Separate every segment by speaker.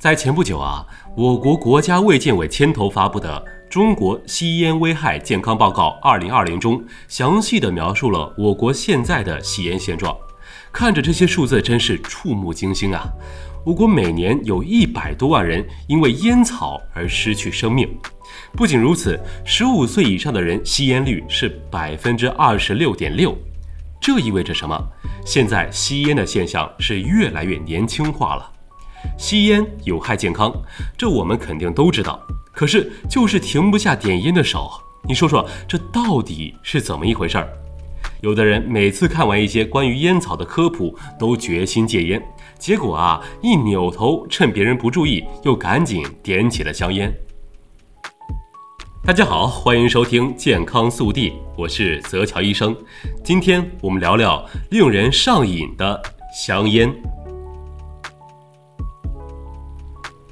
Speaker 1: 在前不久啊，我国国家卫健委牵头发布的《中国吸烟危害健康报告（二零二零）》中，详细的描述了我国现在的吸烟现状。看着这些数字，真是触目惊心啊！我国每年有一百多万人因为烟草而失去生命。不仅如此，十五岁以上的人吸烟率是百分之二十六点六。这意味着什么？现在吸烟的现象是越来越年轻化了。吸烟有害健康，这我们肯定都知道。可是就是停不下点烟的手，你说说这到底是怎么一回事儿？有的人每次看完一些关于烟草的科普，都决心戒烟，结果啊，一扭头趁别人不注意，又赶紧点起了香烟。大家好，欢迎收听健康速递，我是泽乔医生。今天我们聊聊令人上瘾的香烟。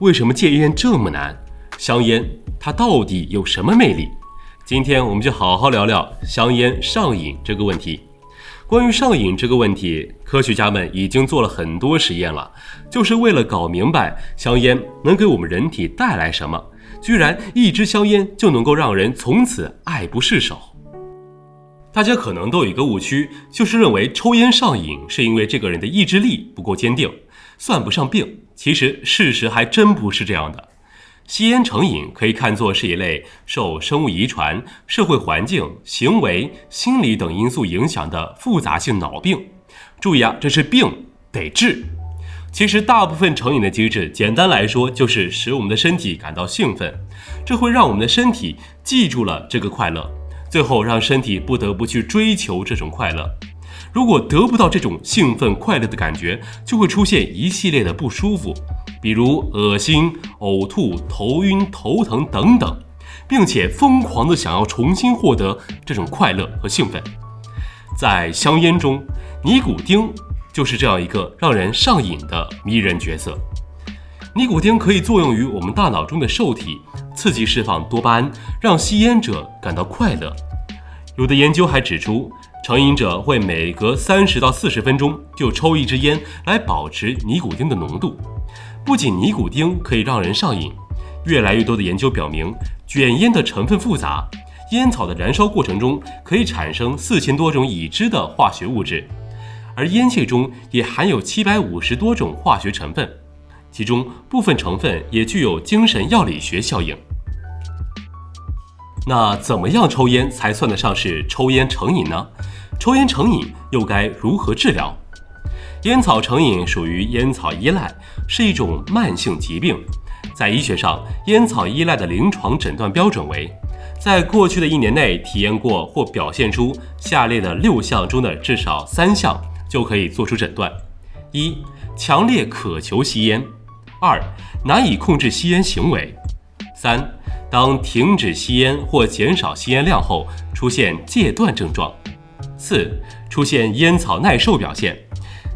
Speaker 1: 为什么戒烟这么难？香烟它到底有什么魅力？今天我们就好好聊聊香烟上瘾这个问题。关于上瘾这个问题，科学家们已经做了很多实验了，就是为了搞明白香烟能给我们人体带来什么。居然一支香烟就能够让人从此爱不释手。大家可能都有一个误区，就是认为抽烟上瘾是因为这个人的意志力不够坚定，算不上病。其实事实还真不是这样的，吸烟成瘾可以看作是一类受生物遗传、社会环境、行为、心理等因素影响的复杂性脑病。注意啊，这是病，得治。其实大部分成瘾的机制，简单来说就是使我们的身体感到兴奋，这会让我们的身体记住了这个快乐，最后让身体不得不去追求这种快乐。如果得不到这种兴奋快乐的感觉，就会出现一系列的不舒服，比如恶心、呕吐、头晕、头疼等等，并且疯狂的想要重新获得这种快乐和兴奋。在香烟中，尼古丁就是这样一个让人上瘾的迷人角色。尼古丁可以作用于我们大脑中的受体，刺激释放多巴胺，让吸烟者感到快乐。有的研究还指出。成瘾者会每隔三十到四十分钟就抽一支烟来保持尼古丁的浓度。不仅尼古丁可以让人上瘾，越来越多的研究表明，卷烟的成分复杂，烟草的燃烧过程中可以产生四千多种已知的化学物质，而烟气中也含有七百五十多种化学成分，其中部分成分也具有精神药理学效应。那怎么样抽烟才算得上是抽烟成瘾呢？抽烟成瘾又该如何治疗？烟草成瘾属于烟草依赖，是一种慢性疾病。在医学上，烟草依赖的临床诊断标准为：在过去的一年内体验过或表现出下列的六项中的至少三项，就可以做出诊断：一、强烈渴求吸烟；二、难以控制吸烟行为；三。当停止吸烟或减少吸烟量后，出现戒断症状；四、出现烟草耐受表现，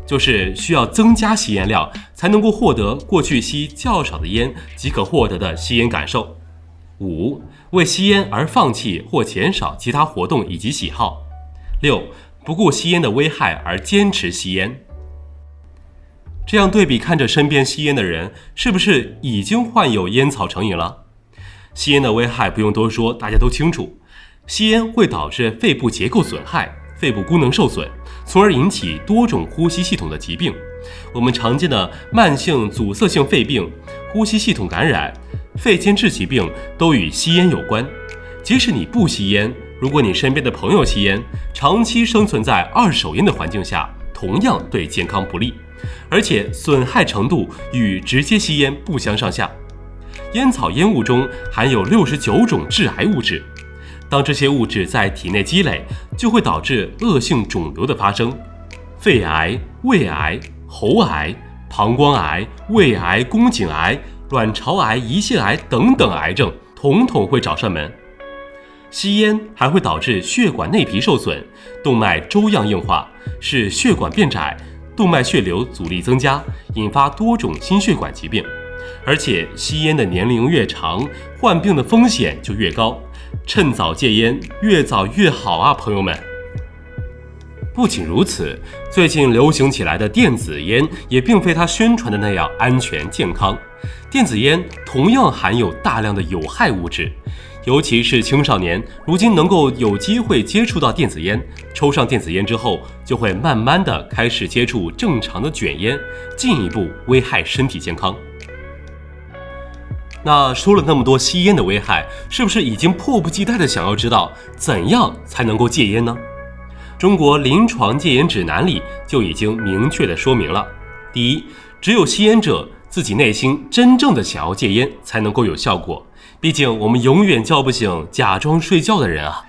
Speaker 1: 就是需要增加吸烟量才能够获得过去吸较少的烟即可获得的吸烟感受；五、为吸烟而放弃或减少其他活动以及喜好；六、不顾吸烟的危害而坚持吸烟。这样对比看着身边吸烟的人，是不是已经患有烟草成瘾了？吸烟的危害不用多说，大家都清楚。吸烟会导致肺部结构损害、肺部功能受损，从而引起多种呼吸系统的疾病。我们常见的慢性阻塞性肺病、呼吸系统感染、肺间质疾病都与吸烟有关。即使你不吸烟，如果你身边的朋友吸烟，长期生存在二手烟的环境下，同样对健康不利，而且损害程度与直接吸烟不相上下。烟草烟雾中含有六十九种致癌物质，当这些物质在体内积累，就会导致恶性肿瘤的发生，肺癌、胃癌、喉癌、膀胱癌、胃癌、宫颈癌、卵巢癌、胰腺癌等等癌症统统会找上门。吸烟还会导致血管内皮受损，动脉粥样硬化，使血管变窄，动脉血流阻力增加，引发多种心血管疾病。而且吸烟的年龄越长，患病的风险就越高，趁早戒烟，越早越好啊，朋友们。不仅如此，最近流行起来的电子烟也并非它宣传的那样安全健康。电子烟同样含有大量的有害物质。尤其是青少年，如今能够有机会接触到电子烟，抽上电子烟之后，就会慢慢的开始接触正常的卷烟，进一步危害身体健康。那说了那么多吸烟的危害，是不是已经迫不及待的想要知道怎样才能够戒烟呢？中国临床戒烟指南里就已经明确的说明了：第一，只有吸烟者自己内心真正的想要戒烟，才能够有效果。毕竟我们永远叫不醒假装睡觉的人啊！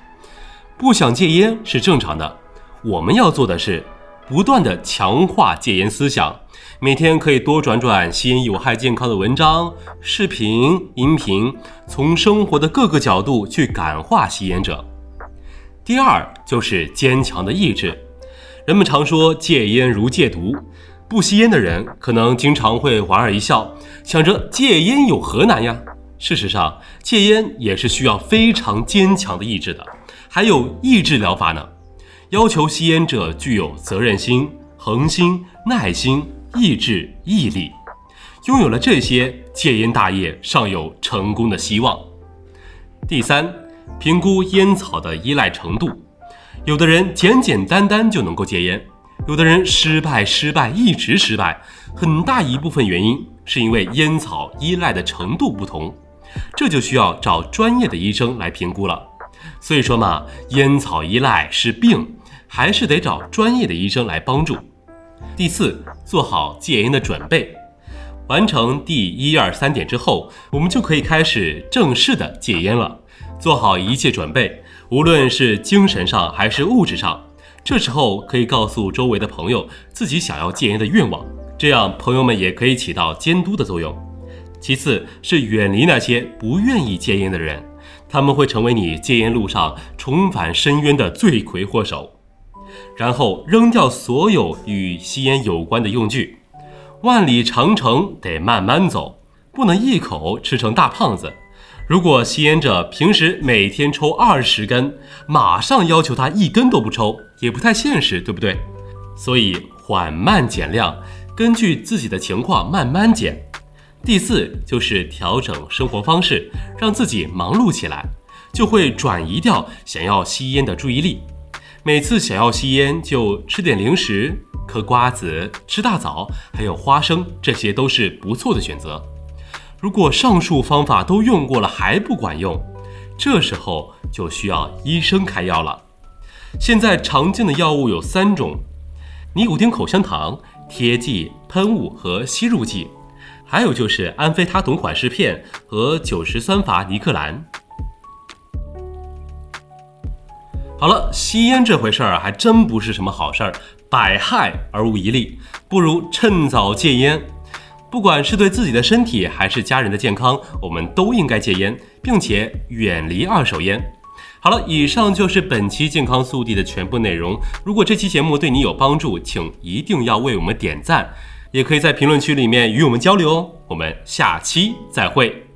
Speaker 1: 不想戒烟是正常的，我们要做的是不断的强化戒烟思想，每天可以多转转吸烟有害健康的文章、视频、音频，从生活的各个角度去感化吸烟者。第二就是坚强的意志。人们常说戒烟如戒毒，不吸烟的人可能经常会莞尔一笑，想着戒烟有何难呀？事实上，戒烟也是需要非常坚强的意志的，还有意志疗法呢，要求吸烟者具有责任心、恒心、耐心、意志、毅力。拥有了这些，戒烟大业尚有成功的希望。第三，评估烟草的依赖程度，有的人简简单单就能够戒烟，有的人失败、失败，一直失败，很大一部分原因是因为烟草依赖的程度不同。这就需要找专业的医生来评估了。所以说嘛，烟草依赖是病，还是得找专业的医生来帮助。第四，做好戒烟的准备。完成第一二三点之后，我们就可以开始正式的戒烟了。做好一切准备，无论是精神上还是物质上，这时候可以告诉周围的朋友自己想要戒烟的愿望，这样朋友们也可以起到监督的作用。其次是远离那些不愿意戒烟的人，他们会成为你戒烟路上重返深渊的罪魁祸首。然后扔掉所有与吸烟有关的用具，万里长城得慢慢走，不能一口吃成大胖子。如果吸烟者平时每天抽二十根，马上要求他一根都不抽，也不太现实，对不对？所以缓慢减量，根据自己的情况慢慢减。第四就是调整生活方式，让自己忙碌起来，就会转移掉想要吸烟的注意力。每次想要吸烟，就吃点零食，嗑瓜子，吃大枣，还有花生，这些都是不错的选择。如果上述方法都用过了还不管用，这时候就需要医生开药了。现在常见的药物有三种：尼古丁口香糖、贴剂、喷雾和吸入剂。还有就是安非他酮缓释片和酒石酸伐尼克兰。好了，吸烟这回事儿啊还真不是什么好事儿，百害而无一利，不如趁早戒烟。不管是对自己的身体还是家人的健康，我们都应该戒烟，并且远离二手烟。好了，以上就是本期健康速递的全部内容。如果这期节目对你有帮助，请一定要为我们点赞。也可以在评论区里面与我们交流哦，我们下期再会。